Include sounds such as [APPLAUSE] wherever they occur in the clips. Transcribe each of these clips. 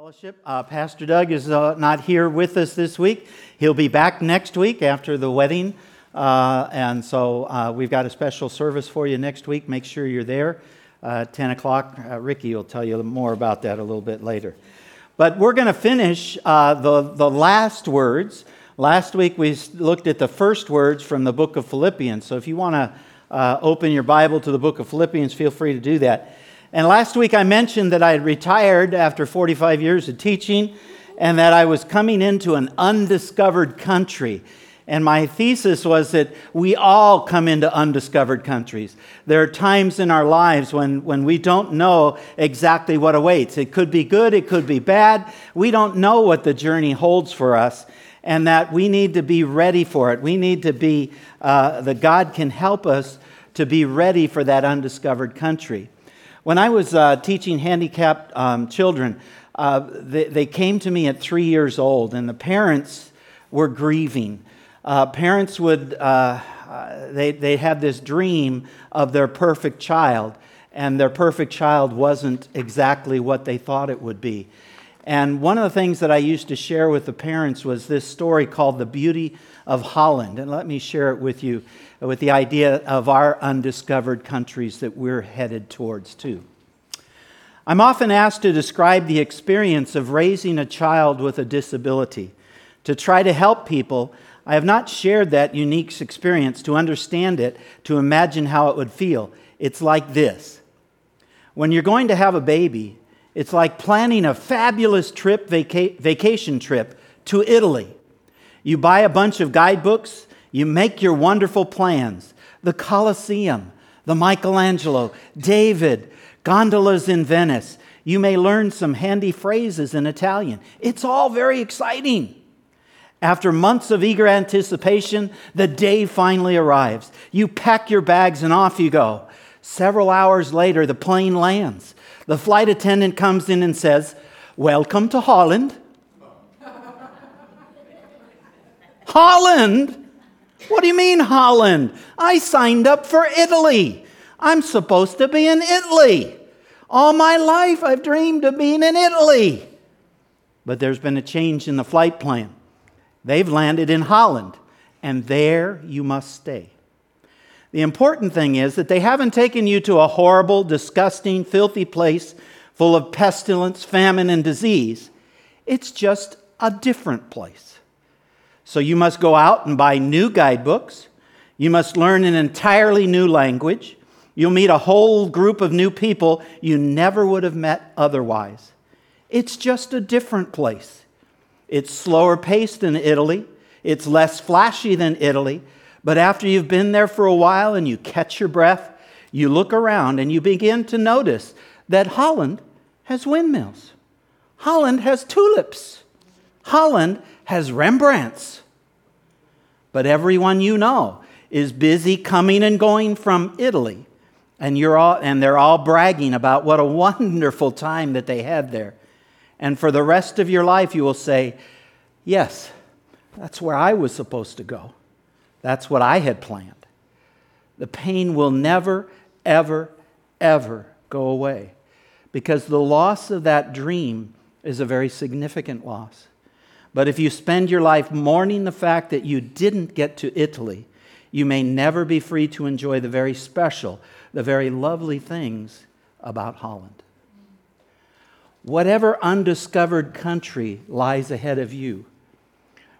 Fellowship. Uh, Pastor Doug is uh, not here with us this week. He'll be back next week after the wedding. Uh, and so uh, we've got a special service for you next week. Make sure you're there. Uh, 10 o'clock. Uh, Ricky will tell you more about that a little bit later. But we're going to finish the, the last words. Last week we looked at the first words from the book of Philippians. So if you want to open your Bible to the book of Philippians, feel free to do that. And last week I mentioned that I had retired after 45 years of teaching and that I was coming into an undiscovered country. And my thesis was that we all come into undiscovered countries. There are times in our lives when, when we don't know exactly what awaits. It could be good, it could be bad. We don't know what the journey holds for us, and that we need to be ready for it. We need to be, uh, that God can help us to be ready for that undiscovered country. When I was uh, teaching handicapped um, children, uh, they, they, came to me at three years old, and the parents were grieving. Uh, parents would, uh, uh, they, they had this dream of their perfect child, and their perfect child wasn't exactly what they thought it would be. And one of the things that I used to share with the parents was this story called The Beauty of Holland. And let me share it with you with the idea of our undiscovered countries that we're headed towards, too. I'm often asked to describe the experience of raising a child with a disability. To try to help people, I have not shared that unique experience to understand it, to imagine how it would feel. It's like this When you're going to have a baby, it's like planning a fabulous trip, vaca- vacation trip to Italy. You buy a bunch of guidebooks, you make your wonderful plans the Colosseum, the Michelangelo, David, gondolas in Venice. You may learn some handy phrases in Italian. It's all very exciting. After months of eager anticipation, the day finally arrives. You pack your bags and off you go. Several hours later, the plane lands. The flight attendant comes in and says, Welcome to Holland. Holland? What do you mean, Holland? I signed up for Italy. I'm supposed to be in Italy. All my life, I've dreamed of being in Italy. But there's been a change in the flight plan. They've landed in Holland, and there you must stay. The important thing is that they haven't taken you to a horrible, disgusting, filthy place full of pestilence, famine, and disease. It's just a different place. So you must go out and buy new guidebooks. You must learn an entirely new language. You'll meet a whole group of new people you never would have met otherwise. It's just a different place. It's slower paced than Italy. It's less flashy than Italy. But after you've been there for a while and you catch your breath, you look around and you begin to notice that Holland has windmills. Holland has tulips. Holland has Rembrandts. But everyone you know is busy coming and going from Italy. And, you're all, and they're all bragging about what a [LAUGHS] wonderful time that they had there. And for the rest of your life, you will say, Yes, that's where I was supposed to go. That's what I had planned. The pain will never, ever, ever go away because the loss of that dream is a very significant loss. But if you spend your life mourning the fact that you didn't get to Italy, you may never be free to enjoy the very special, the very lovely things about Holland. Whatever undiscovered country lies ahead of you,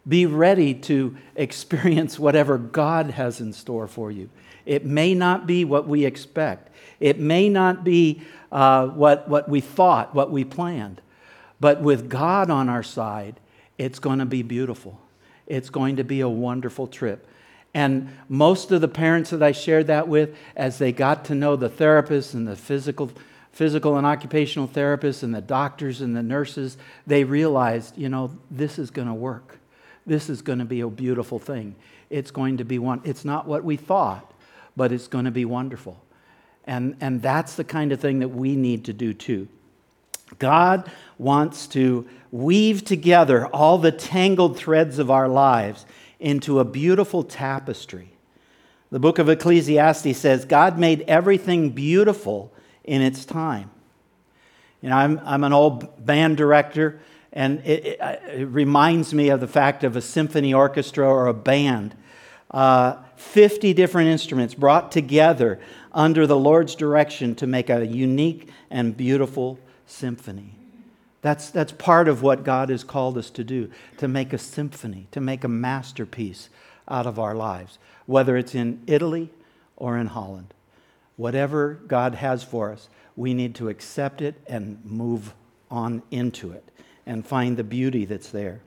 be ready to experience whatever God has in store for you. It may not be what we expect, it may not be uh, what, what we thought, what we planned. But with God on our side, it's going to be beautiful. It's going to be a wonderful trip. And most of the parents that I shared that with, as they got to know the therapists and the physical, physical and occupational therapists and the doctors and the nurses, they realized, you know, this is going to work. This is going to be a beautiful thing. It's going to be one. It's not what we thought, but it's going to be wonderful. And, and that's the kind of thing that we need to do too. God wants to weave together all the tangled threads of our lives into a beautiful tapestry. The book of Ecclesiastes says God made everything beautiful in its time. You know, I'm, I'm an old band director, and it, it, it reminds me of the fact of a symphony orchestra or a band. Uh, 50 different instruments brought together under the Lord's direction to make a unique and beautiful symphony. That's, that's part of what God has called us to do to make a symphony, to make a masterpiece out of our lives, whether it's in Italy or in Holland. Whatever God has for us, we need to accept it and move on into it and find the beauty that's there.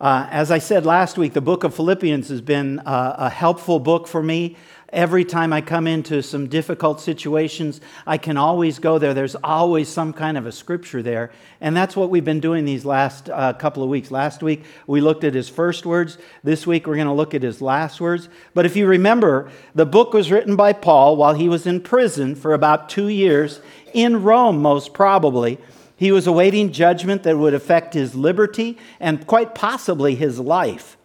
Uh, as I said last week, the book of Philippians has been uh, a helpful book for me Every time I come into some difficult situations, I can always go there. There's always some kind of a scripture there. And that's what we've been doing these last uh, couple of weeks. Last week, we looked at his first words. This week, we're going to look at his last words. But if you remember, the book was written by Paul while he was in prison for about two years, in Rome, most probably. He was awaiting judgment that would affect his liberty and quite possibly his life.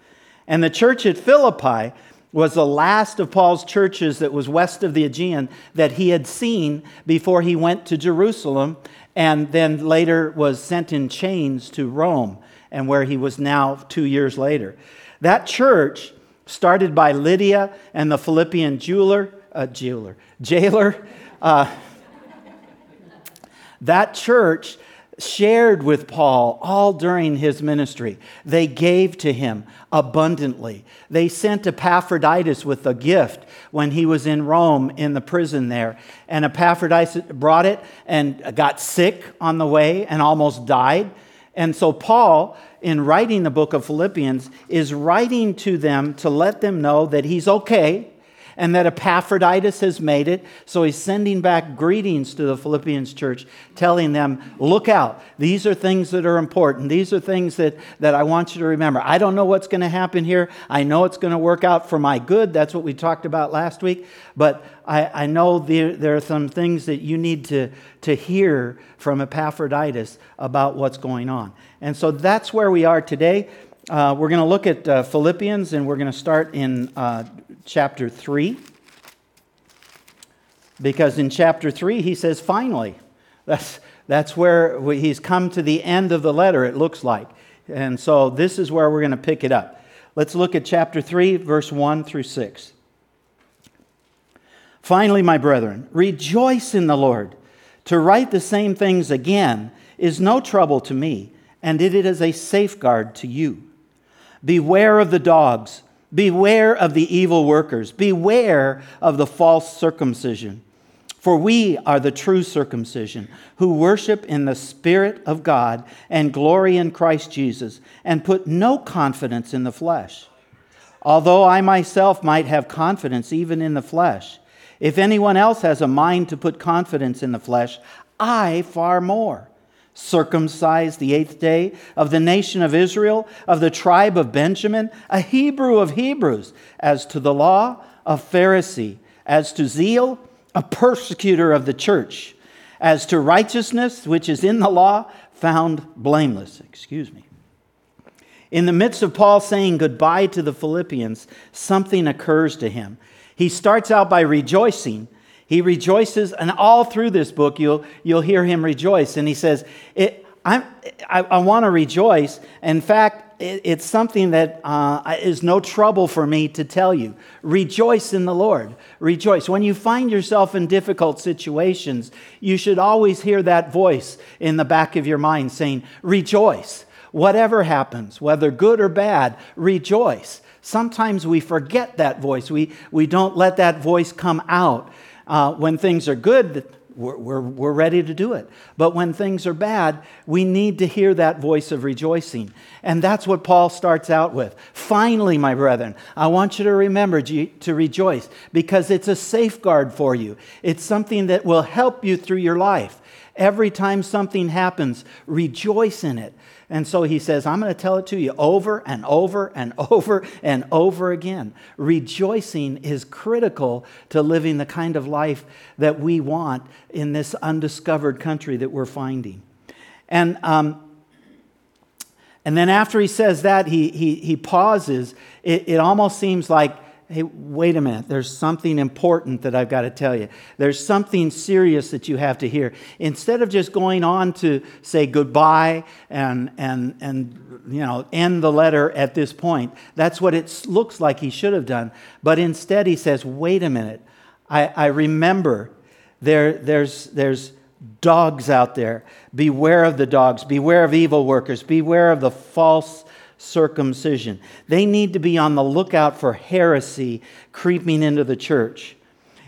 And the church at Philippi was the last of Paul's churches that was west of the Aegean that he had seen before he went to Jerusalem and then later was sent in chains to Rome and where he was now two years later. That church, started by Lydia and the Philippian jeweler, uh, jeweler, jailer, uh, that church shared with Paul all during his ministry. They gave to him abundantly. They sent Epaphroditus with a gift when he was in Rome in the prison there. And Epaphroditus brought it and got sick on the way and almost died. And so, Paul, in writing the book of Philippians, is writing to them to let them know that he's okay and that Epaphroditus has made it. So he's sending back greetings to the Philippians church, telling them, Look out. These are things that are important. These are things that, that I want you to remember. I don't know what's going to happen here. I know it's going to work out for my good. That's what we talked about last week. But I, I know there, there are some things that you need to, to hear from Epaphroditus about what's going on. And so that's where we are today. Uh, we're going to look at uh, Philippians and we're going to start in uh, chapter 3. Because in chapter 3, he says, finally. [LAUGHS] That's, that's where he's come to the end of the letter, it looks like. And so this is where we're going to pick it up. Let's look at chapter 3, verse 1 through 6. Finally, my brethren, rejoice in the Lord. To write the same things again is no trouble to me, and it is a safeguard to you. Beware of the dogs Beware of the evil workers. Beware of the false circumcision. For we are the true circumcision, who worship in the Spirit of God and glory in Christ Jesus, and put no confidence in the flesh. Although I myself might have confidence even in the flesh, if anyone else has a mind to put confidence in the flesh, I far more circumcised the eighth day, of the nation of Israel, of the tribe of Benjamin, a Hebrew of Hebrews, as to the law, a Pharisee, as to zeal, a persecutor of the church, as to righteousness, which is in the law, found blameless. Excuse me. In the midst of Paul saying goodbye to the Philippians, something occurs to him. He starts out by rejoicing he rejoices, and all through this book, you'll, you'll hear him rejoice. And he says, it, i I, want to rejoice. In fact, it, it's something that uh, is no trouble for me to tell you. Rejoice in the Lord. Rejoice. When you find yourself in difficult situations, you should always hear that voice in the back of your mind saying, Rejoice. Whatever happens, whether good or bad, rejoice. Sometimes we forget that voice. We, we don't let that voice come out uh, when things are good, we're, we're, we're ready to do it. But when things are bad, we need to hear that voice of rejoicing. And that's what Paul starts out with. Finally, my brethren, I want you to remember to rejoice because it's a safeguard for you. It's something that will help you through your life. Every time something happens, rejoice in it. And so he says, I'm going to tell it to you over and over and [LAUGHS] over and over again. Rejoicing is critical to living the kind of life that we want in this undiscovered country that we're finding. And, um, and then after he says that, he, he, he pauses. It, it almost seems like hey, wait a minute, there's something important that I've got to tell you. There's something serious that you have to hear. Instead of just going on to say goodbye and, and, and you know, end the letter at this point, that's what it looks like he should have done. But instead, he says, wait a minute, I, I remember there, there's, there's dogs out there. Beware of the dogs, beware of evil workers, beware of the false circumcision. They need to be on the lookout for heresy creeping into the church.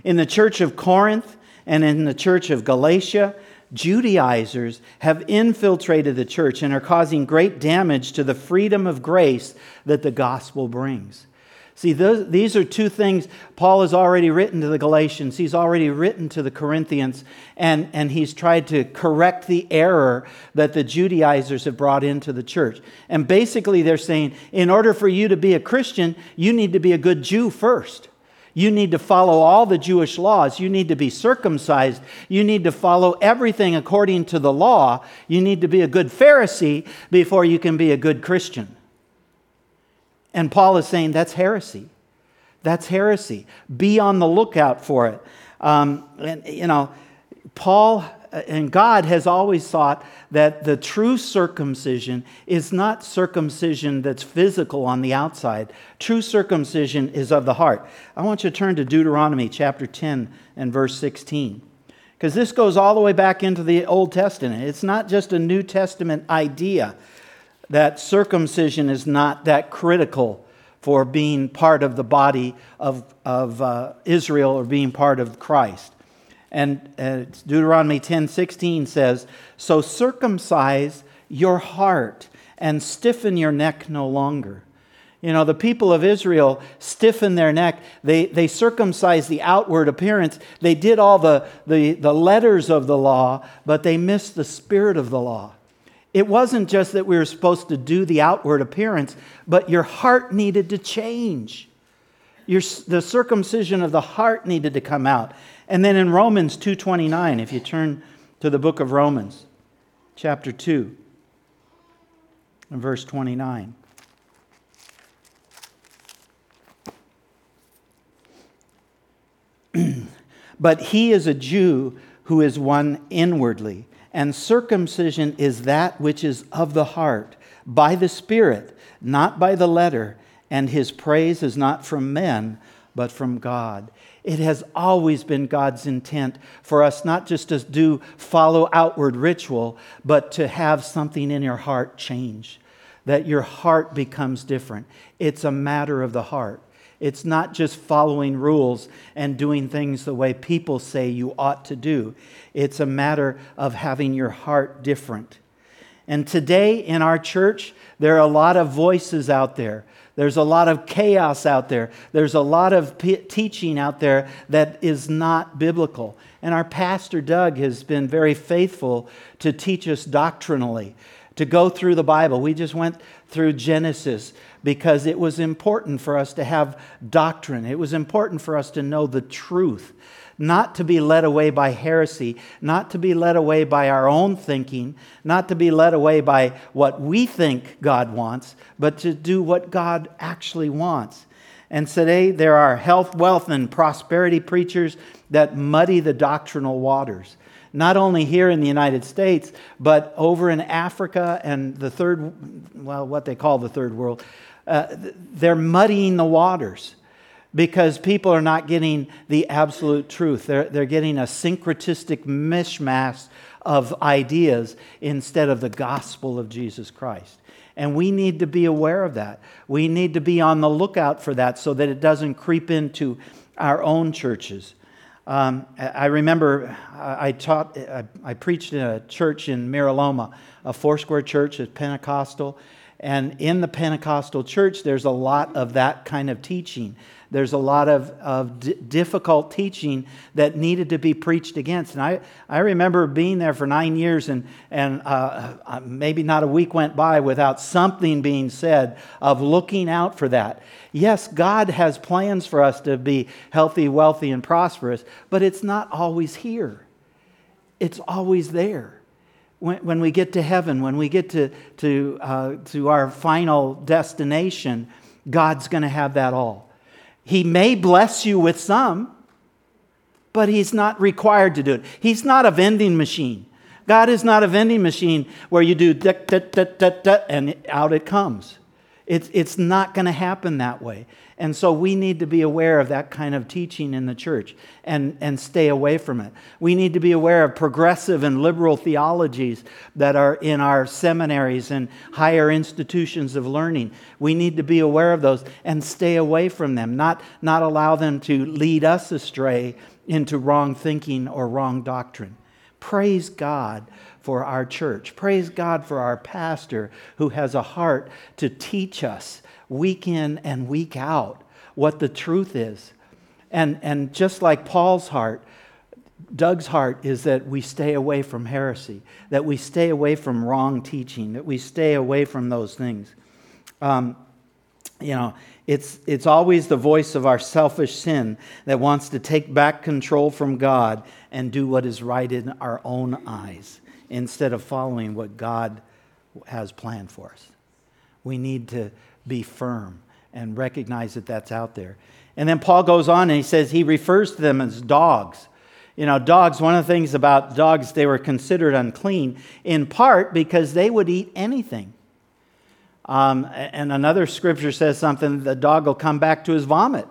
In the church of Corinth and in the church of Galatia, Judaizers have infiltrated the church and are causing great damage to the freedom of grace that the gospel brings. See, those, these are two things Paul has already written to the Galatians. He's already written to the Corinthians, and, and he's tried to correct the error that the Judaizers have brought into the church. And basically, they're saying, in order for you to be a Christian, you need to be a good Jew first. You need to follow all the Jewish laws. You need to be circumcised. You need to follow everything according to the law. You need to be a good Pharisee before you can be a good Christian. And Paul is saying that's heresy. That's heresy. Be on the lookout for it. Um, and, you know, Paul uh, and God has always thought that the true circumcision is not circumcision that's physical on the outside. True circumcision is of the heart. I want you to turn to Deuteronomy chapter 10 and verse 16. Because this goes all the way back into the Old Testament. It's not just a New Testament idea that circumcision is not that critical for being part of the body of, of uh, Israel or being part of Christ. And uh, Deuteronomy 10 16 says, So circumcise your heart and stiffen your neck no longer. You know, the people of Israel stiffened their neck. They, they circumcised the outward appearance. They did all the, the, the letters of the law, but they missed the spirit of the law. It wasn't just that we were supposed to do the outward appearance, but your heart needed to change. Your, the circumcision of the heart needed to come out. And then in Romans 2:29, if you turn to the book of Romans, chapter 2, and verse 29. [CLEARS THROAT] but he is a Jew who is one inwardly and circumcision is that which is of the heart, by the Spirit, not by the letter. And his praise is not from men, but from God. It has always been God's intent for us not just to do follow outward ritual, but to have something in your heart change, that your heart becomes different. It's a matter of the heart. It's not just following rules and doing things the way people say you ought to do. It's a matter of having your heart different. And today in our church, there are a lot of voices out there. There's a lot of chaos out there. There's a lot of p- teaching out there that is not biblical. And our pastor, Doug, has been very faithful to teach us doctrinally, to go through the Bible. We just went through Genesis because it was important for us to have doctrine. It was important for us to know the truth, not to be led away by heresy, not to be led away by our own thinking, not to be led away by what we think God wants, but to do what God actually wants. And today there are health, wealth, and prosperity preachers that muddy the doctrinal waters not only here in the United States, but over in Africa and the third, well, what they call the third world. Uh, they're muddying the waters because people are not getting the absolute truth. They're, they're getting a syncretistic mishmash of ideas instead of the gospel of Jesus Christ. And we need to be aware of that. We need to be on the lookout for that so that it doesn't creep into our own churches. Um, I remember I taught, I, I, preached in a church in Mira Loma, a Foursquare church, a Pentecostal. And in the Pentecostal church, there's a lot of that kind of teaching. There's a lot of, of d- difficult teaching that needed to be preached against. And I, I remember being there for nine years, and, and uh, uh maybe not a week went by without something being said of looking out for that. Yes, God has plans for us to be healthy, wealthy, and prosperous, but it's not always here. It's always there. When, when we get to heaven, when we get to, to, uh, to our final destination, God's going to have that all. He may bless you with some, but He's not required to do it. He's not a vending machine. God is not a vending machine where you do da, da, da, da, da, and out it comes. It's, it's not going to happen that way. And so we need to be aware of that kind of teaching in the church and, and stay away from it. We need to be aware of progressive and liberal theologies that are in our seminaries and higher institutions of learning. We need to be aware of those and stay away from them, not, not allow them to lead us astray into wrong thinking or wrong doctrine. Praise God for our church. Praise God for our pastor who has a heart to teach us week in and week out what the truth is. And, and just like Paul's heart, Doug's heart is that we stay away from heresy, that we stay away from wrong teaching, that we stay away from those things. Um, you know, it's, it's always the voice of our selfish sin that wants to take back control from God and do what is right in our own eyes instead of following what God has planned for us. We need to be firm and recognize that that's out there. And then Paul goes on and he says he refers to them as dogs. You know, dogs, one of the things about dogs, they were considered unclean in part because they would eat anything. Um, and another scripture says something the dog will come back to his vomit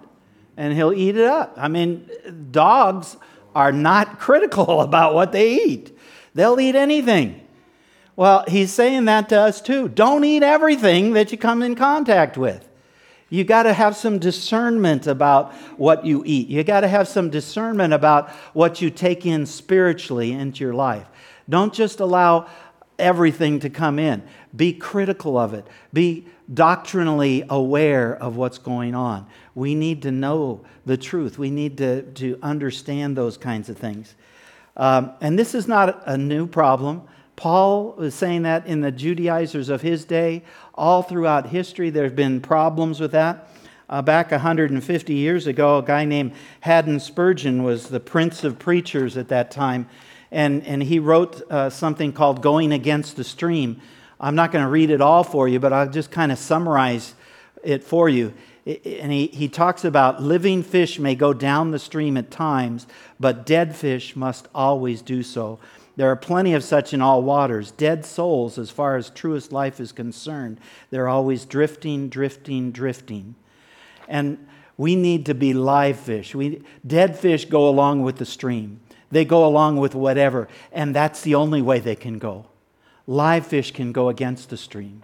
and he'll eat it up. I mean, dogs are not [LAUGHS] critical about what they eat, they'll eat anything. Well, he's saying that to us too. Don't eat everything that you come in contact with. You got to have some discernment about what you eat. You got to have some discernment about what you take in spiritually into your life. Don't just allow everything to come in. Be critical of it. Be doctrinally aware of what's going on. We need to know the truth. We need to, to understand those kinds of things. Um, and this is not a new problem. Paul was saying that in the Judaizers of his day. All throughout history, there have been problems with that. Uh, back 150 years ago, a guy named Haddon Spurgeon was the prince of preachers at that time, and, and he wrote uh, something called Going Against the Stream. I'm not going to read it all for you, but I'll just kind of summarize it for you. And he, he talks about living fish may go down the stream at times, but dead fish must always do so. There are plenty of such in all waters. Dead souls, as far as truest life is concerned, they're always drifting, drifting, drifting. And we need to be live fish. We, dead fish go along with the stream, they go along with whatever, and that's the only way they can go. Live fish can go against the stream.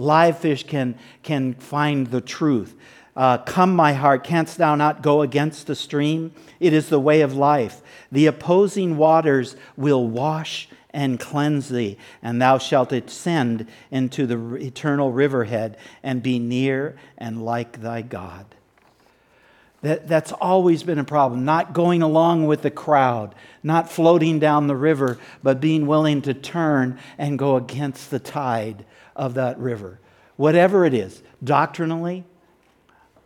Live fish can, can find the truth. Uh, Come, my heart, canst thou not go against the stream? It is the way of life. The opposing waters will wash and cleanse thee, and thou shalt ascend into the eternal riverhead and be near and like thy God. That, that's always been a problem. Not going along with the crowd, not floating down the river, but being willing to turn and go against the tide of that river. Whatever it is, doctrinally,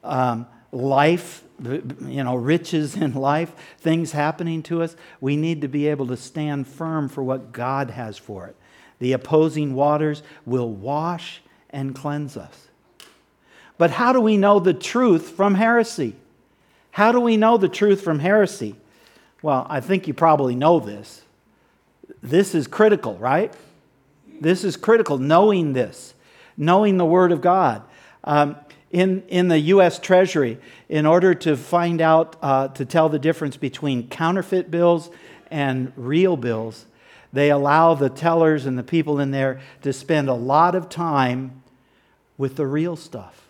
um, life, you know, riches in life, things happening to us, we need to be able to stand firm for what God has for it. The opposing waters will wash and cleanse us. But how do we know the truth from heresy? How do we know the truth from heresy? Well, I think you probably know this. This is critical, right? This is critical, knowing this, knowing the Word of God. Um, in, in the U.S. Treasury in order to find out, uh, to tell the difference between counterfeit bills and real bills. They allow the tellers and the people in there to spend a lot of time with the real stuff.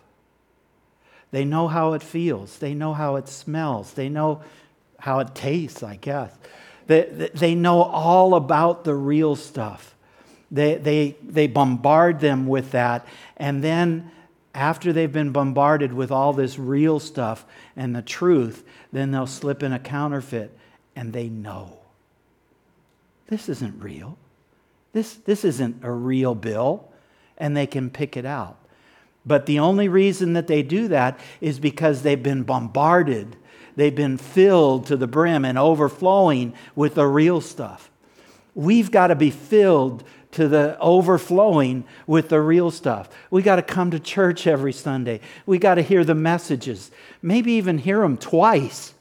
They know how it feels, they know how it smells, they know how it tastes, I guess. They, they know all about the real stuff. They, they, they bombard them with that, and then after they've been bombarded with all this real stuff and the truth, then they'll slip in a counterfeit and they know. This isn't real. This, this isn't a real bill, and they can pick it out. But the only reason that they do that is because they've been bombarded. They've been filled to the brim and overflowing with the real stuff. We've got to be filled to the overflowing with the real stuff. We got to come to church every Sunday. We got to hear the messages, maybe even hear them twice.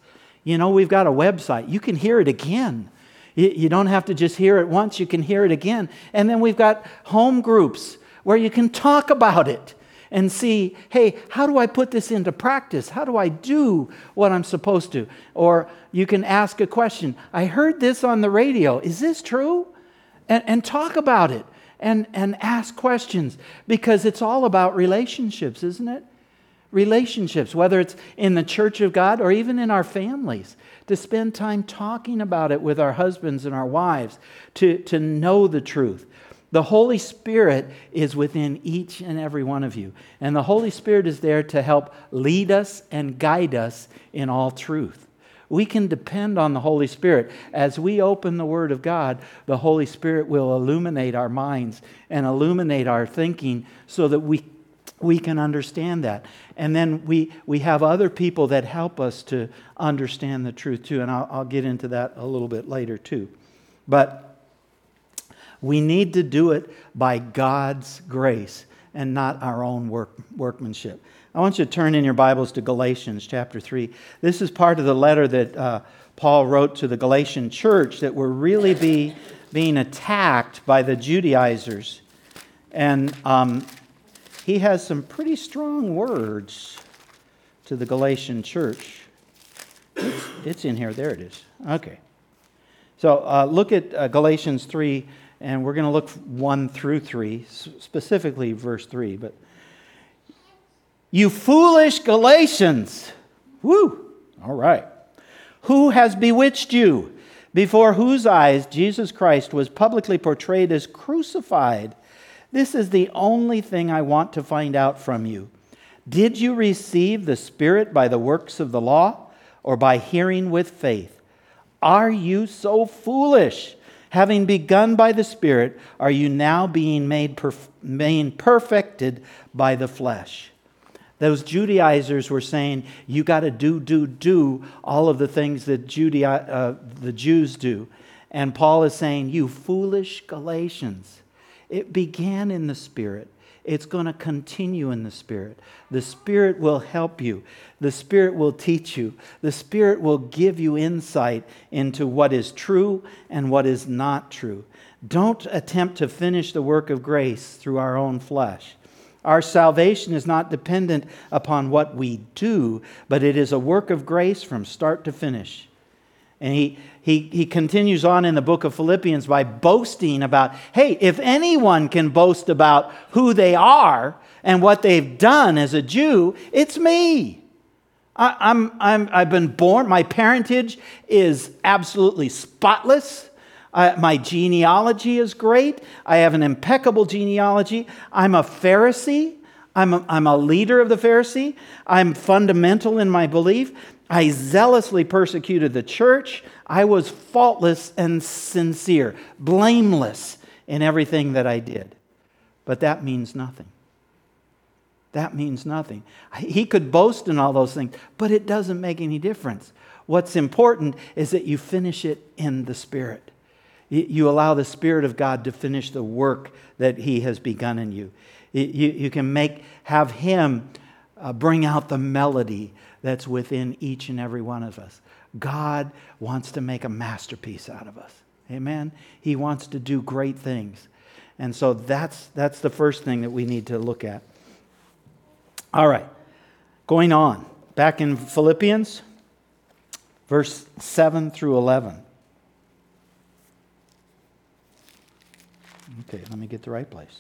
You know, we've got a website. You can hear it again. You don't have to just hear it once, you can hear it again. And then we've got home groups where you can talk about it and see, hey, how do I put this into practice? How do I do what I'm supposed to? Or you can ask a question I heard this on the radio. Is this true? And, and talk about it and, and ask questions because it's all about relationships, isn't it? Relationships, whether it's in the church of God or even in our families, to spend time talking about it with our husbands and our wives, to, to know the truth. The Holy Spirit is within each and every one of you. And the Holy Spirit is there to help lead us and guide us in all truth. We can depend on the Holy Spirit. As we open the Word of God, the Holy Spirit will illuminate our minds and illuminate our thinking so that we, we can understand that. And then we, we have other people that help us to understand the truth too. And I'll, I'll get into that a little bit later too. But we need to do it by God's grace and not our own work, workmanship. I want you to turn in your Bibles to Galatians chapter 3. This is part of the letter that uh, Paul wrote to the Galatian church that were really be, being attacked by the Judaizers. And um, he has some pretty strong words to the Galatian church. It's, it's in here. There it is. Okay. So uh, look at uh, Galatians 3 and we're going to look 1 through 3, specifically verse 3. But you foolish Galatians, whoo, all right. Who has bewitched you? Before whose eyes Jesus Christ was publicly portrayed as crucified. This is the only thing I want to find out from you. Did you receive the Spirit by the works of the law or by hearing with faith? Are you so foolish? Having begun by the Spirit, are you now being made, perf- made perfected by the flesh? Those Judaizers were saying, you got to do, do, do all of the things that Judea, uh, the Jews do. And Paul is saying, you foolish Galatians. It began in the Spirit. It's going to continue in the Spirit. The Spirit will help you. The Spirit will teach you. The Spirit will give you insight into what is true and what is not true. Don't attempt to finish the work of grace through our own flesh. Our salvation is not dependent upon what we do, but it is a work of grace from start to finish. And he, he, he continues on in the book of Philippians by boasting about hey, if anyone can boast about who they are and what they've done as a Jew, it's me. I, I'm, I'm, I've been born, my parentage is absolutely spotless. Uh, my genealogy is great. I have an impeccable genealogy. I'm a Pharisee. I'm a, I'm a leader of the Pharisee. I'm fundamental in my belief. I zealously persecuted the church. I was faultless and sincere, blameless in everything that I did. But that means nothing. That means nothing. He could boast in all those things, but it doesn't make any difference. What's important is that you finish it in the Spirit. You allow the Spirit of God to finish the work that He has begun in you. You, you can make, have Him uh, bring out the melody that's within each and every one of us. God wants to make a masterpiece out of us. Amen? He wants to do great things. And so that's, that's the first thing that we need to look at. All right, going on. Back in Philippians, verse 7 through 11. Okay, let me get the right place.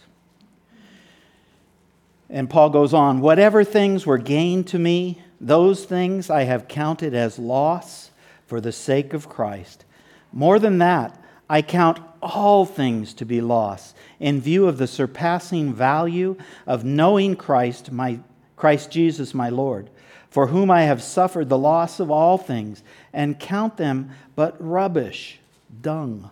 And Paul goes on, whatever things were gained to me, those things I have counted as loss for the sake of Christ. More than that, I count all things to be loss in view of the surpassing value of knowing Christ, my Christ Jesus, my Lord, for whom I have suffered the loss of all things, and count them but rubbish, dung,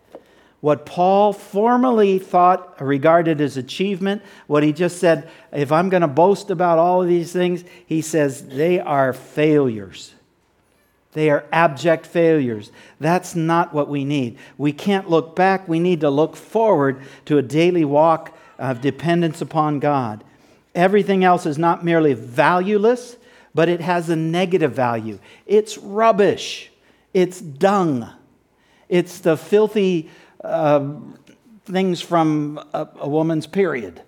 What Paul formerly thought, regarded as achievement, what he just said, if I'm going to boast about all of these things, he says they are failures. They are abject failures. That's not what we need. We can't look back. We need to look forward to a daily walk of dependence upon God. Everything else is not merely valueless, but it has a negative value. It's rubbish, it's dung, it's the filthy uh, things from a, a woman's period.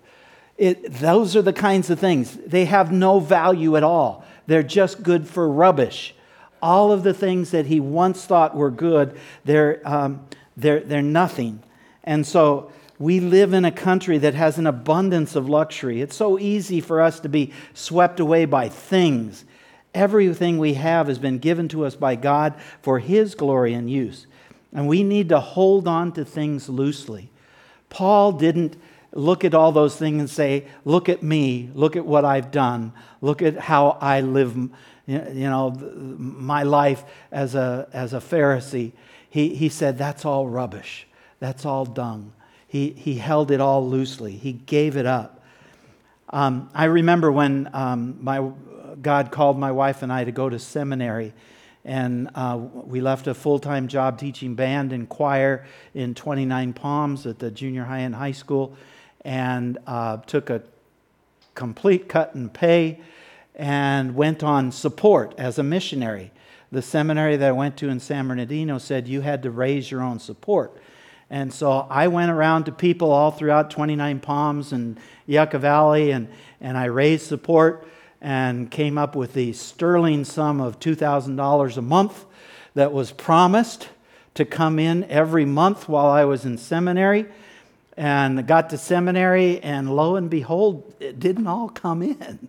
It, those are the kinds of things. They have no value at all, they're just good for rubbish all of the things that he once thought were good, they're, um, they're, they're nothing. And so we live in a country that has an abundance of luxury. It's so easy for us to be swept away by things. Everything we have has been given to us by God for His glory and use. And we need to hold on to things loosely. Paul didn't look at all those things and say, Look at me, look at what I've done, look at how I live you know, my life as a, as a Pharisee, he, he said, that's all rubbish. That's all dung. He, he held it all loosely. He gave it up. Um, I remember when um, my, God called my wife and I to go to seminary. And uh, we left a full time job teaching band and choir in 29 Palms at the junior high and high school, and uh, took a complete cut in pay and went on support as a missionary. The seminary that I went to in San Bernardino said you had to raise your own support. And so I went around to people all throughout 29 Palms and Yucca Valley, and, and I raised support and came up with the sterling sum of $2,000 a month that was promised to come in every month while I was in seminary. And got to seminary, and lo and behold, it didn't all come in.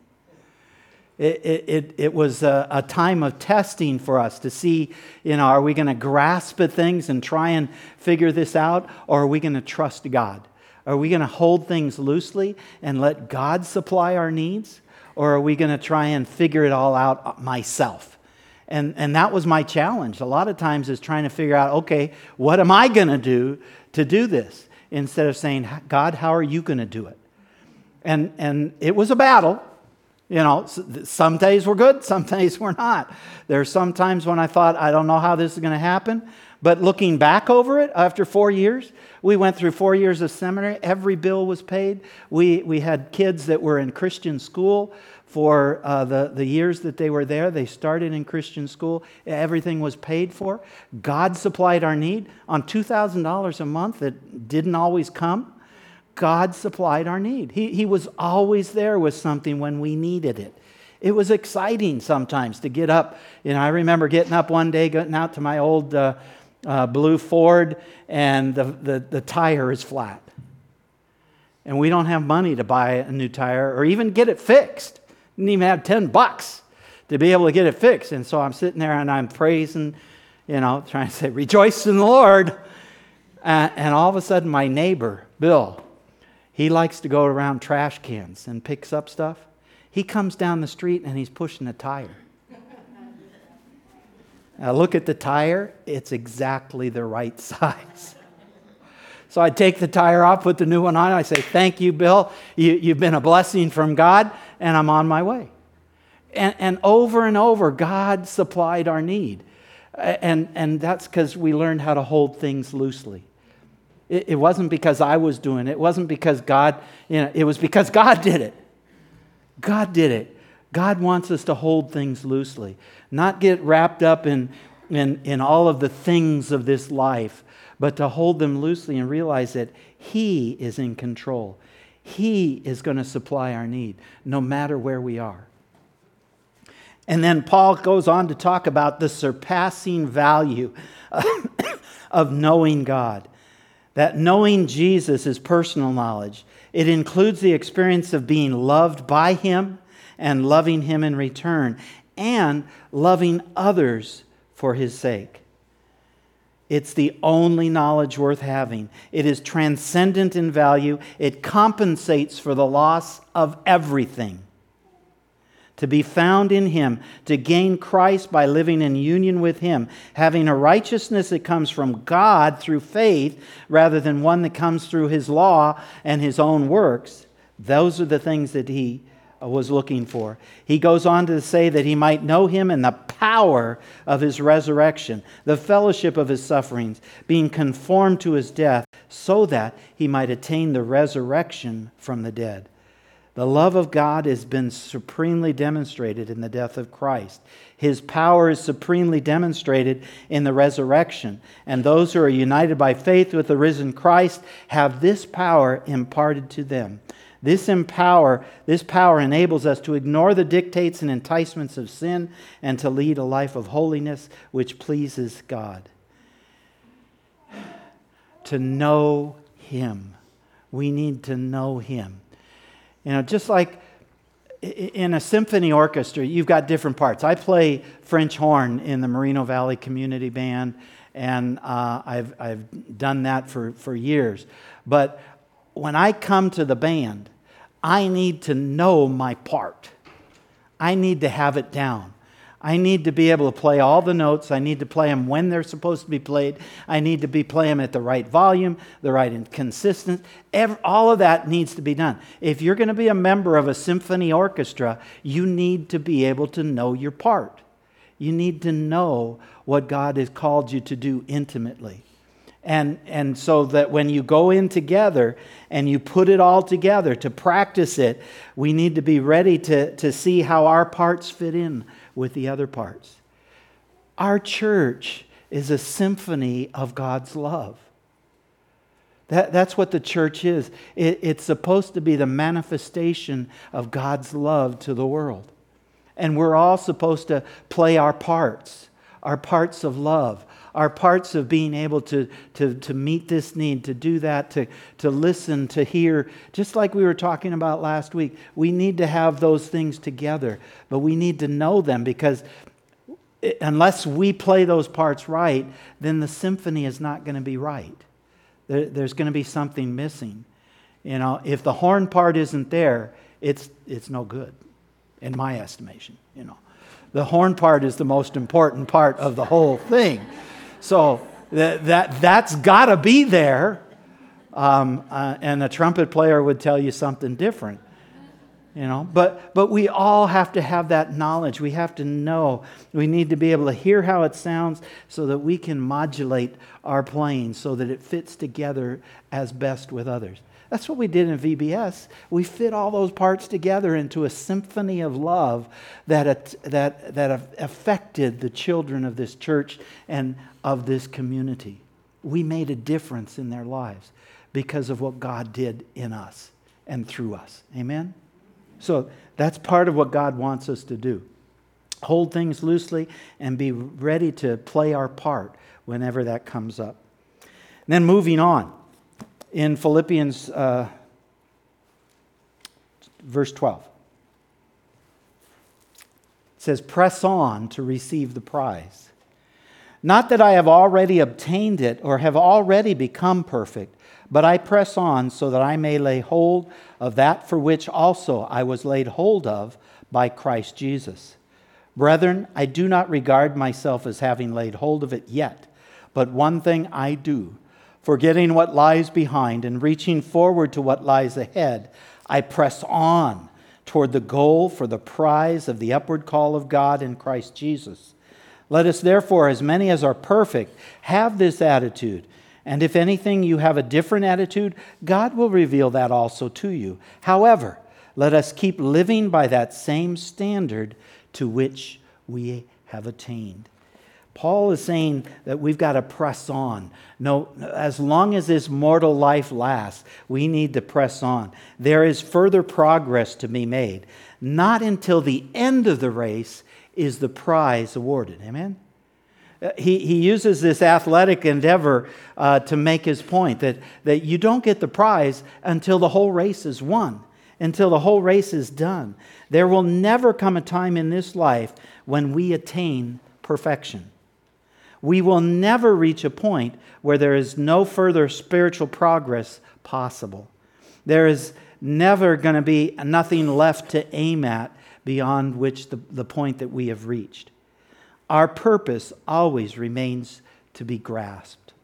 It, it, it was a, a, time of testing for us to see, you know, are we going to grasp at things and try and figure this out, or are we going to trust God? Are we going to hold things loosely and let God supply our needs, or are we going to try and figure it all out myself? And, and that was my challenge. A lot of times is trying to figure out, okay, what am I going to do to do this? Instead of saying, God, how are you going to do it? And, and it was a battle you know, some days were good, [LAUGHS] some days were not. There are some times when I thought, I don't know how this is going to happen. But looking back over it after four years, we went through four years of seminary. Every bill was paid. We, we had kids that were in Christian school for uh, the, the years that they were there. They started in Christian school. Everything was paid for. God supplied our need on $2,000 a month that didn't always come. God supplied our need. He, he was always there with something when we needed it. It was exciting sometimes to get up. You know, I remember getting up one day, getting out to my old uh, uh, blue Ford, and the, the, the tire is flat. And we don't have money to buy a new tire or even get it fixed. Didn't even have 10 bucks to be able to get it fixed. And so I'm sitting there and I'm praising, you know, trying to say, rejoice in the Lord. Uh, and all of a sudden, my neighbor, Bill, he likes to go around trash cans and picks up stuff. He comes down the street and he's pushing a tire. I look at the tire, it's exactly the right [LAUGHS] size. So I take the tire off, put the new one on, I say, Thank you, Bill. You, have been a blessing from God, and I'm on my way. And, and over and over, God supplied our need. And, and that's because we learned how to hold things loosely. It, it wasn't because I was doing it. It wasn't because God, you know, it was because God did it. God did it. God wants us to hold things loosely, not get wrapped up in, in, in all of the things of this life, but to hold them loosely and realize that He is in control. He is going to supply our need, no matter where we are. And then Paul goes on to talk about the surpassing value [COUGHS] of knowing God that knowing Jesus is personal knowledge. It includes the experience of being loved by Him and loving Him in return, and loving others for His sake. It's the only knowledge worth having. It is transcendent in value. It compensates for the loss of everything. To be found in Him, to gain Christ by living in union with Him, having a righteousness that comes from God through faith rather than one that comes through His law and His own works. Those are the things that He Uh, was looking for. He goes on to say that he might know him and the power of his resurrection, the fellowship of his sufferings, being conformed to his death, so that he might attain the resurrection from the dead. The love of God has been supremely demonstrated in the death of Christ. His power is supremely demonstrated in the resurrection. And those who are united by faith with the risen Christ have this power imparted to them. This empower, this power enables us to ignore the dictates and enticements of sin and to lead a life of holiness which pleases God. To know him. We need to know him. You know, just like in a symphony orchestra, you've got different parts. I play French horn in the Moreno Valley Community Band, and uh, I've, I've done that for, for years. But when I come to the band, I need to know my part. I need to have it down. I need to be able to play all the notes. I need to play them when they're supposed to be played. I need to be playing them at the right volume, the right consistency. all of that needs to be done. If you're going to be a member of a symphony orchestra, you need to be able to know your part. You need to know what God has called you to do intimately. And, and so that when you go in together and you put it all together to practice it, we need to be ready to, to see how our parts fit in with the other parts. Our church is a symphony of God's love. That, that's what the church is. It, it's supposed to be the manifestation of God's love to the world. And we're all supposed to play our parts, our parts of love, our parts of being able to, to, to meet this need, to do that, to, to listen, to hear, just like we were talking about last week. We need to have those things together, but we need to know them because unless we play those parts right, then the symphony is not going to be right. There, there's going to be something missing. You know, if the horn part isn't there, it's, it's no good, in my estimation, you know. The horn part is the most important part of the whole thing. So that, that, that's got to be there. Um, uh, and a trumpet player would tell you something different. You know, but, but we all have to have that knowledge. We have to know. We need to be able to hear how it sounds so that we can modulate our playing so that it fits together as best with others. That's what we did in VBS. We fit all those parts together into a symphony of love that, that, that affected the children of this church and of this community. We made a difference in their lives because of what God did in us and through us. Amen? So that's part of what God wants us to do. Hold things loosely and be ready to play our part whenever that comes up. And then moving on in Philippians uh, verse 12. It says, Press on to receive the prize. Not that I have already obtained it or have already become perfect, but I press on so that I may lay hold of that for which also I was laid hold of by Christ Jesus. Brethren, I do not regard myself as having laid hold of it yet, but one thing I do Forgetting what lies behind and reaching forward to what lies ahead, I press on toward the goal for the prize of the upward call of God in Christ Jesus. Let us therefore, as many as are perfect, have this attitude. And if anything you have a different attitude, God will reveal that also to you. However, let us keep living by that same standard to which we have attained. Paul is saying that we've got to press on. No, as long as this mortal life lasts, we need to press on. There is further progress to be made. Not until the end of the race is the prize awarded. Amen? Uh, he, he uses this athletic endeavor uh, to make his point that, that you don't get the prize until the whole race is won, until the whole race is done. There will never come a time in this life when we attain perfection. We will never reach a point where there is no further spiritual progress possible. There is never going to be nothing left to aim at beyond which the, the point that we have reached. Our purpose always remains to be grasped.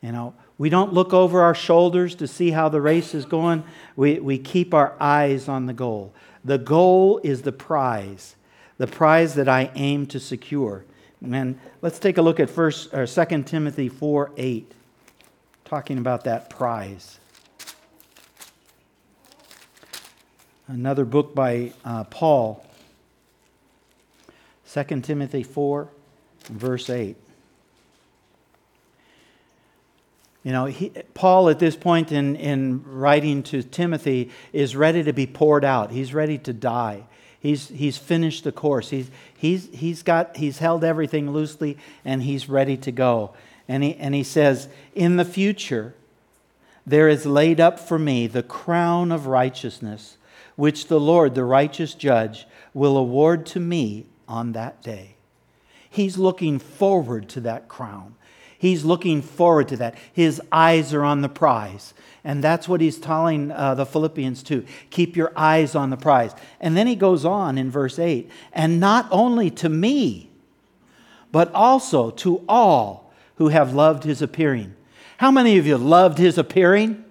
You know, we don't look over our shoulders to see how the race is going. We, we keep our eyes on the goal. The goal is the prize, the prize that I aim to secure. And let's take a look at first or 2 Timothy 4 8, talking about that prize. Another book by uh, Paul, 2 Timothy 4, verse 8. You know, he, Paul at this point in, in writing to Timothy is ready to be poured out. He's ready to die. He's, he's finished the course. He's, he's, he's, got, he's held everything loosely and he's ready to go. And he, and he says, In the future, there is laid up for me the crown of righteousness, which the Lord, the righteous judge, will award to me on that day. He's looking forward to that crown. He's looking forward to that. His eyes are on the prize. And that's what he's telling uh, the Philippians too. Keep your eyes on the prize. And then he goes on in verse 8 and not only to me, but also to all who have loved his appearing. How many of you loved his appearing?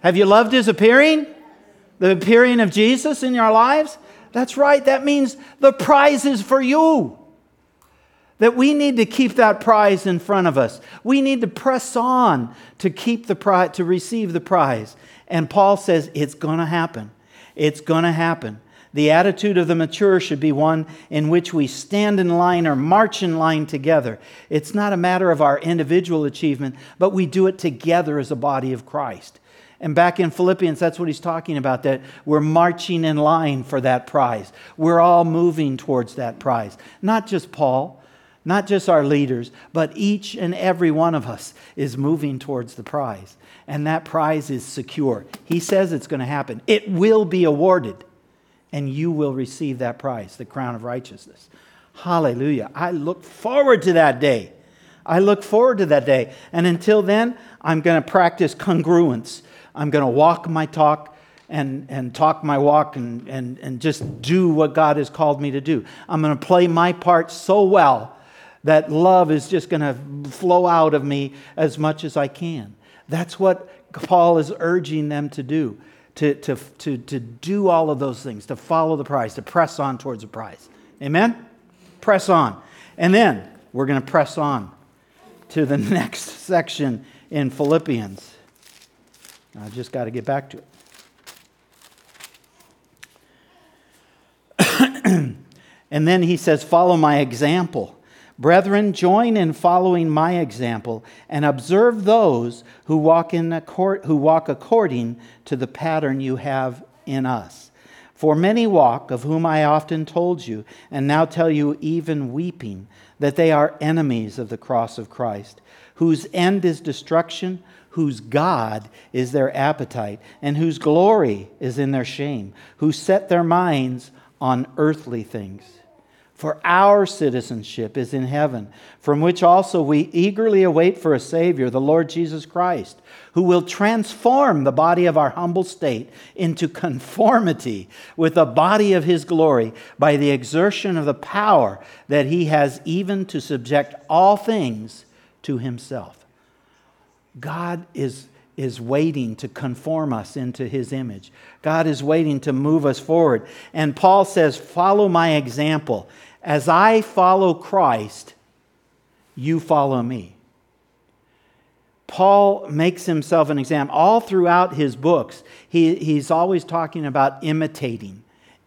Have you loved his appearing? The appearing of Jesus in your lives? That's right. That means the prize is for you. That we need to keep that prize in front of us. We need to press on to keep the prize, to receive the prize. And Paul says it's going to happen. It's going to happen. The attitude of the mature should be one in which we stand in line or march in line together. It's not a matter of our individual achievement, but we do it together as a body of Christ. And back in Philippians, that's what he's talking about that we're marching in line for that prize. We're all moving towards that prize. Not just Paul, not just our leaders, but each and every one of us is moving towards the prize. And that prize is secure. He says it's going to happen. It will be awarded, and you will receive that prize, the crown of righteousness. Hallelujah. I look forward to that day. I look forward to that day. And until then, I'm going to practice congruence. I'm going to walk my talk and, and talk my walk and, and, and just do what God has called me to do. I'm going to play my part so well that love is just going to flow out of me as much as I can. That's what Paul is urging them to do to, to, to, to do all of those things, to follow the prize, to press on towards the prize. Amen? Press on. And then we're going to press on to the [LAUGHS] next section in Philippians. I just got to get back to it. [CLEARS THROAT] and then he says, Follow my example. Brethren, join in following my example and observe those who walk, in accord, who walk according to the pattern you have in us. For many walk, of whom I often told you, and now tell you even weeping, that they are enemies of the cross of Christ, whose end is destruction, whose God is their appetite, and whose glory is in their shame, who set their minds on earthly things. For our citizenship is in heaven, from which also we eagerly await for a Savior, the Lord Jesus Christ, who will transform the body of our humble state into conformity with the body of His glory by the exertion of the power that He has even to subject all things to Himself. God is is waiting to conform us into his image. God is waiting to move us forward. And Paul says, Follow my example. As I follow Christ, you follow me. Paul makes himself an example. All throughout his books, he, he's always talking about imitating.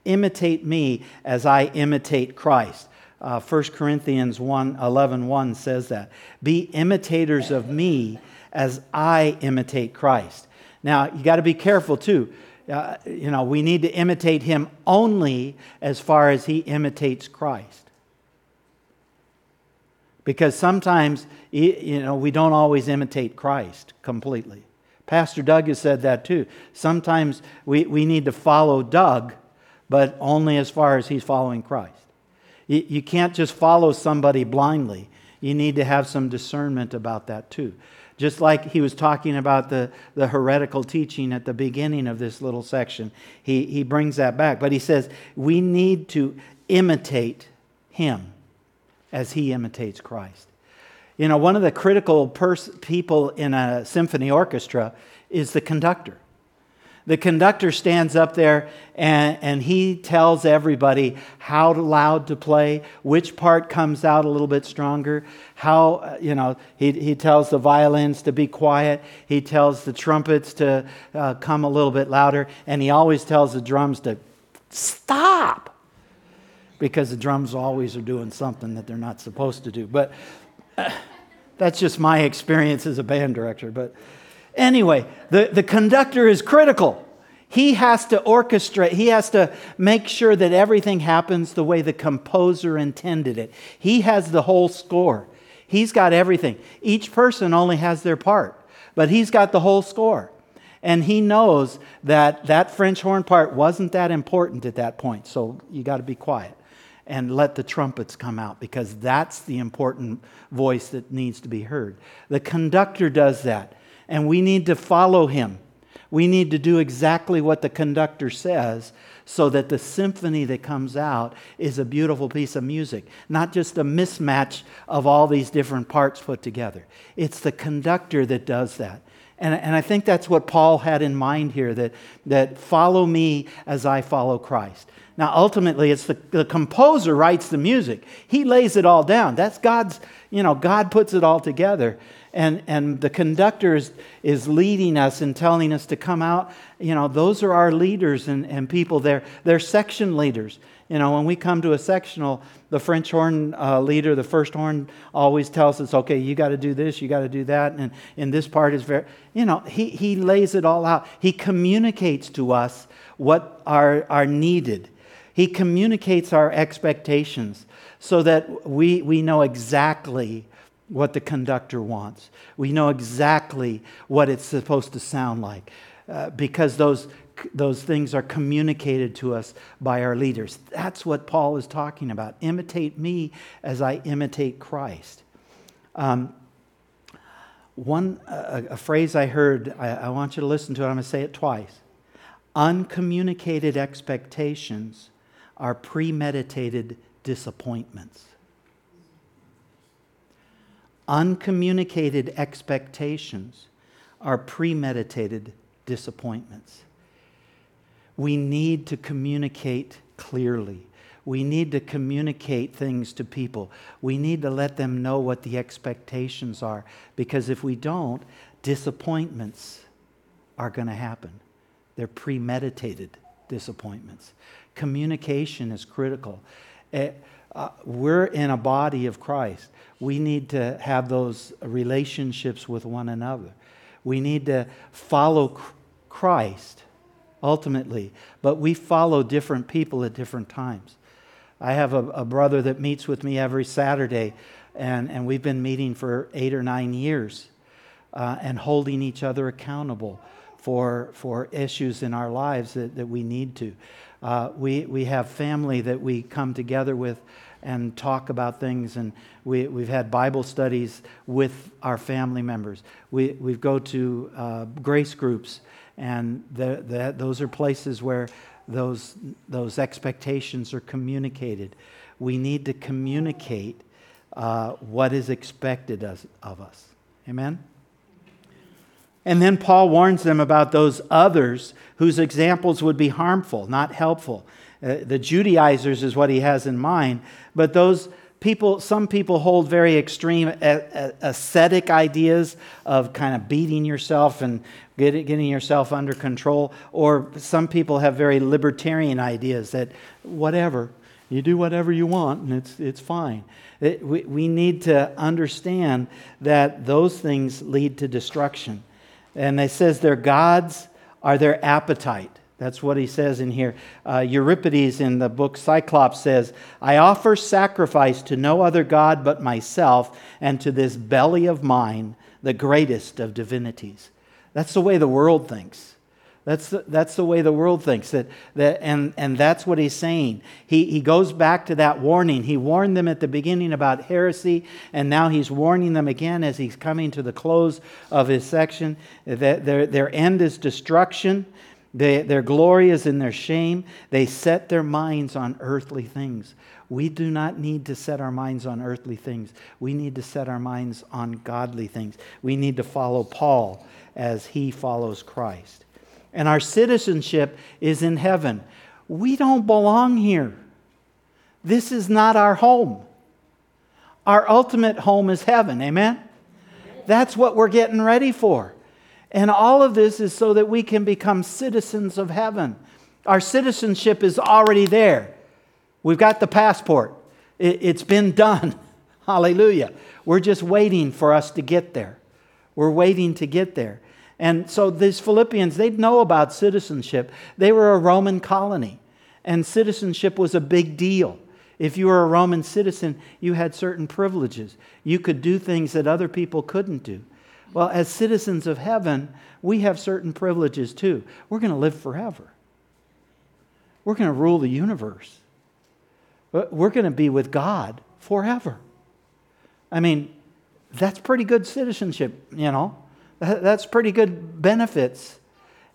Imitate me as I imitate Christ. Uh, 1 Corinthians 1 11 1 says that. Be imitators of me as I imitate Christ. Now, you got to be careful too. Uh, you know, we need to imitate him only as far as he imitates Christ. Because sometimes, you know, we don't always imitate Christ completely. Pastor Doug has said that too. Sometimes we, we need to follow Doug, but only as far as he's following Christ. You, you can't just follow somebody blindly. You need to have some discernment about that too. Just like he was talking about the, the heretical teaching at the beginning of this little section, he, he brings that back. But he says we need to imitate him as he imitates Christ. You know, one of the critical pers- people in a symphony orchestra is the conductor the conductor stands up there and, and he tells everybody how loud to play, which part comes out a little bit stronger, how, you know, he, he tells the violins to be quiet, he tells the trumpets to uh, come a little bit louder, and he always tells the drums to stop because the drums always are doing something that they're not supposed to do. But uh, that's just my experience as a band director. But Anyway, the, the conductor is critical. He has to orchestrate, he has to make sure that everything happens the way the composer intended it. He has the whole score, he's got everything. Each person only has their part, but he's got the whole score. And he knows that that French horn part wasn't that important at that point, so you got to be quiet and let the trumpets come out because that's the important voice that needs to be heard. The conductor does that and we need to follow him. We need to do exactly what the conductor says so that the symphony that comes out is a beautiful piece of music, not just a mismatch of all these different parts put together. It's the conductor that does that. And, and I think that's what Paul had in mind here that, that follow me as I follow Christ. Now, ultimately, it's the, the composer writes the music. He lays it all down. That's God's, you know, God puts it all together and, and the conductor is, is leading us and telling us to come out. You know, those are our leaders and, and people. They're, they're section leaders. You know, when we come to a sectional, the French horn uh, leader, the first horn, always tells us, okay, you got to do this, you got to do that. And, and this part is very, you know, he, he lays it all out. He communicates to us what are, are needed, he communicates our expectations so that we, we know exactly what the conductor wants. We know exactly what it's supposed to sound like uh, because those, those things are communicated to us by our leaders. That's what Paul is talking about. Imitate me as I imitate Christ. Um, one a, a, phrase I heard, I, I want you to listen to it. I'm going to say it twice. Uncommunicated expectations are premeditated disappointments uncommunicated expectations are premeditated disappointments. We need to communicate clearly. We need to communicate things to people. We need to let them know what the expectations are because if we don't, disappointments are going to happen. They're premeditated disappointments. Communication is critical. Uh, uh, we're in a body of Christ we need to have those relationships with one another. We need to follow Christ ultimately, but we follow different people at different times. I have a, a, brother that meets with me every Saturday, and, and we've been meeting for eight or nine years uh, and holding each other accountable for, for issues in our lives that, that we need to. Uh, we, we have family that we come together with and talk about things. And we, we've had Bible studies with our family members. We, we go to uh, grace groups, and the, the, those are places where those, those expectations are communicated. We need to communicate uh, what is expected of, of us. Amen? And then Paul warns them about those others whose examples would be harmful, not helpful. Uh, the Judaizers is what he has in mind, but those people, some people hold very extreme ascetic ideas of kind of beating yourself and getting yourself under control, or some people have very libertarian ideas that whatever, you do whatever you want and it's, it's fine. It, we, we need to understand that those things lead to destruction. And it says their gods are their appetite. That's what he says in here. Uh, Euripides in the book Cyclops says, I offer sacrifice to no other God but myself and to this belly of mine, the greatest of divinities. That's the way the world thinks. That's the, that's the way the world thinks. That, that, and, and that's what he's saying. He, he goes back to that warning. He warned them at the beginning about heresy, and now he's warning them again as he's coming to the close of his section that their, their end is destruction. They, their glory is in their shame. They set their minds on earthly things. We do not need to set our minds on earthly things. We need to set our minds on godly things. We need to follow Paul as he follows Christ and our citizenship is in heaven. We don't belong here. This is not our home. Our ultimate home is heaven. Amen? That's what we're getting ready for. And all of this is so that we can become citizens of heaven. Our citizenship is already there. We've got the passport, it, has been done. [LAUGHS] Hallelujah. We're just waiting for us to get there. We're waiting to get there. And so these Philippians, they'd know about citizenship. They were a Roman colony, and citizenship was a big deal. If you were a Roman citizen, you had certain privileges. You could do things that other people couldn't do. Well, as citizens of heaven, we have certain privileges too. We're going to live forever, we're going to rule the universe, uh, we're going to be with God forever. I mean, that's pretty good citizenship, you know. That's pretty good benefits.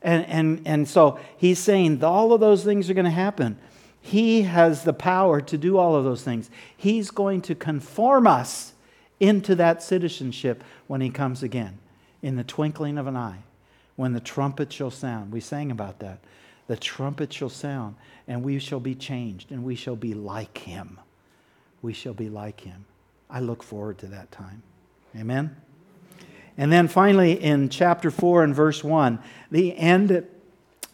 And, and, and so he's saying all of those things are going to happen. He has the power to do all of those things. He's going to conform us into that citizenship when he comes again, in the twinkling of an eye, when the trumpet shall sound. We sang about that. The trumpet shall sound, and we shall be changed, and we shall be like him. We shall be like him. I look forward to that time. Amen. And then finally, in chapter 4 and verse 1, the end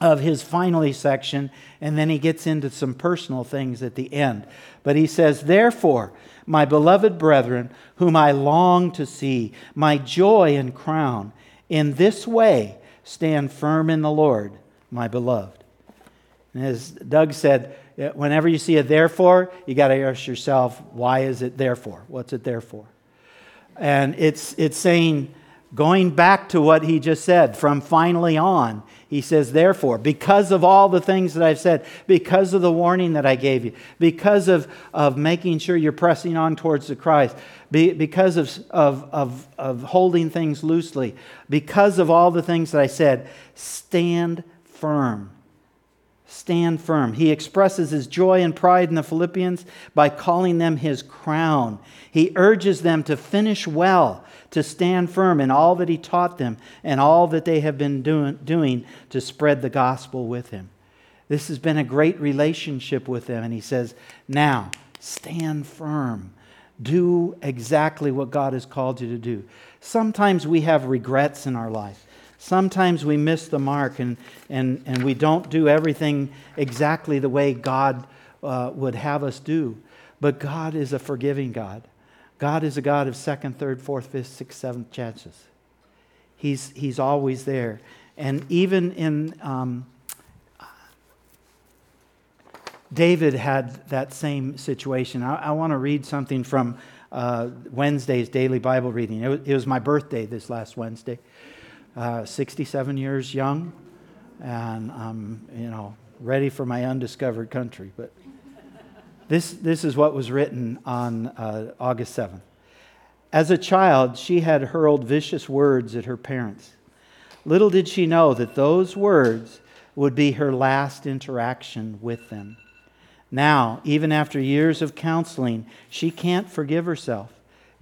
of his finally section, and then he gets into some personal things at the end. But he says, Therefore, my beloved brethren, whom I long to see, my joy and crown, in this way stand firm in the Lord, my beloved. And as Doug said, eh, whenever you see a therefore, you got to ask yourself, why is it therefore? What's it there for? And it's, it's saying, Going back to what he just said from finally on, he says, Therefore, because of all the things that I've said, because of the warning that I gave you, because of, of making sure you're pressing on towards the Christ, be, because of, of, of, of holding things loosely, because of all the things that I said, stand firm. Stand firm. He expresses his joy and pride in the Philippians by calling them his crown. He urges them to finish well to stand firm in all that he taught them and all that they have been doing, doing to spread the gospel with him. This has been a great relationship with them. And he says, Now, stand firm. Do exactly what God has called you to do. Sometimes we have regrets in our life. Sometimes we miss the mark and, and, and we don't do everything exactly the way God uh, would have us do. But God is a forgiving God. God is a God of second, third, fourth, fifth, sixth, seventh chances. He's, he's always there. And even in um, David had that same situation. I, I want to read something from uh, Wednesday's daily Bible reading. It was, it was, my birthday this last Wednesday. Uh, 67 years young, and I'm, you know, ready for my undiscovered country. But this, this is what was written on uh, August 7th. As a child, she had hurled vicious words at her parents. Little did she know that those words would be her last interaction with them. Now, even after years of counseling, she can't forgive herself.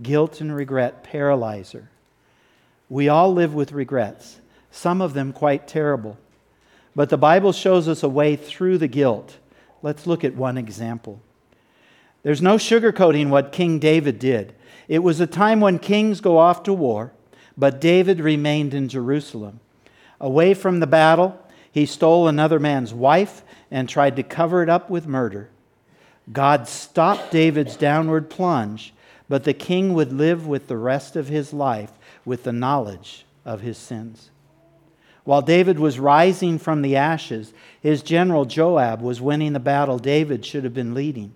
Guilt and regret paralyze her. We all live with regrets, some of them quite terrible. But the Bible shows us a way through the guilt. Let's look at one example. There's no sugarcoating what King David did. It was a time when kings go off to war, but David remained in Jerusalem. Away from the battle, he stole another man's wife and tried to cover it up with murder. God stopped David's downward plunge, but the king would live with the rest of his life with the knowledge of his sins. While David was rising from the ashes, his general Joab was winning the battle David should have been leading.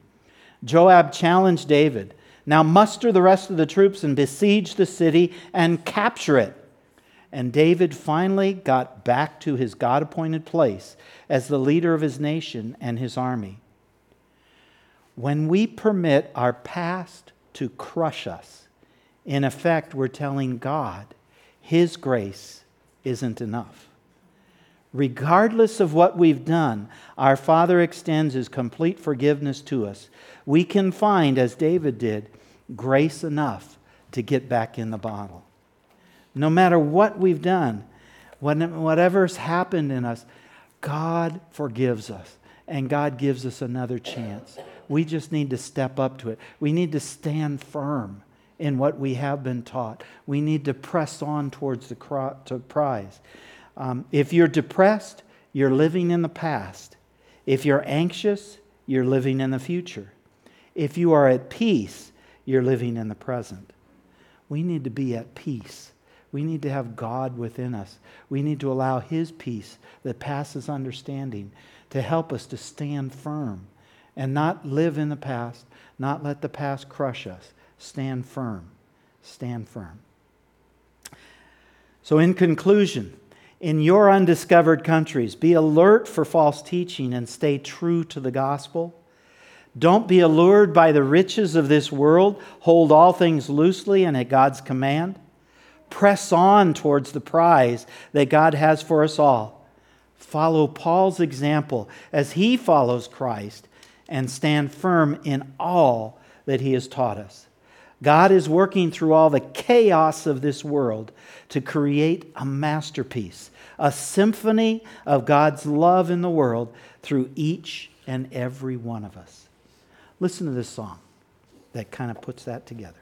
Joab challenged David Now muster the rest of the troops and besiege the city and capture it. and David finally got back to his God appointed place as the leader of his nation and his army. When we permit our past to crush us, in effect, we're telling God his grace isn't enough. Regardless of what we've done, our Father extends His complete forgiveness to us. We can find, as David did, grace enough to get back in the bottle. No matter what we've done, whatever's happened in us, God forgives us and God gives us another chance. We just need to step up to it. We need to stand firm in what we have been taught. We need to press on towards the prize. Um, if you're depressed, you're living in the past. If you're anxious, you're living in the future. If you are at peace, you're living in the present. We need to be at peace. We need to have God within us. We need to allow His peace that passes understanding to help us to stand firm and not live in the past, not let the past crush us. Stand firm. Stand firm. So, in conclusion, in your undiscovered countries, be alert for false teaching and stay true to the gospel. Don't be allured by the riches of this world. Hold all things loosely and at God's command. Press on towards the prize that God has for us all. Follow Paul's example as he follows Christ and stand firm in all that he has taught us. God is working through all the chaos of this world to create a masterpiece, a symphony of God's love in the world through each and every one of us. Listen to this song that kind of puts that together.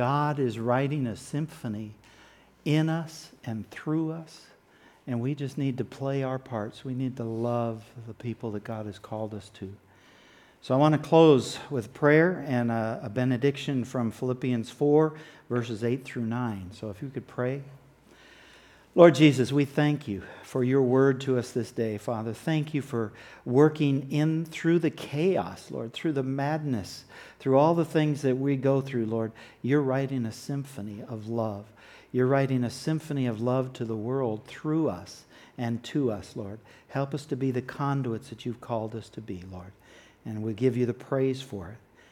God is writing a symphony in us and through us. And we just need to play our parts. We need to love the people that God has called us to. So I want to close with prayer and a, a benediction from Philippians 4, verses 8 through 9. So if you could pray. Lord Jesus, we thank you for your word to us this day, Father. Thank you for working in through the chaos, Lord, through the madness, through all the things that we go through, Lord. You're writing a symphony of love. You're writing a symphony of love to the world through us and to us, Lord. Help us to be the conduits that you've called us to be, Lord. And we give you the praise for it.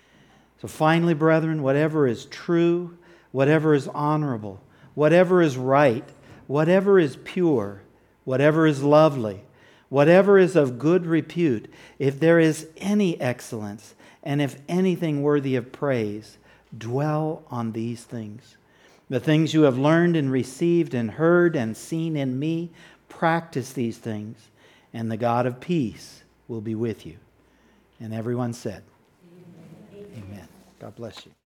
So finally, brethren, whatever is true, whatever is honorable, whatever is right, whatever is pure, whatever is lovely, whatever is of good repute, if there is any excellence, and if anything worthy of praise, dwell on these things. The things you have learned and received and heard and seen in me, practice these things, and the God of peace will be with you. And everyone said, Amen. Amen. God bless you.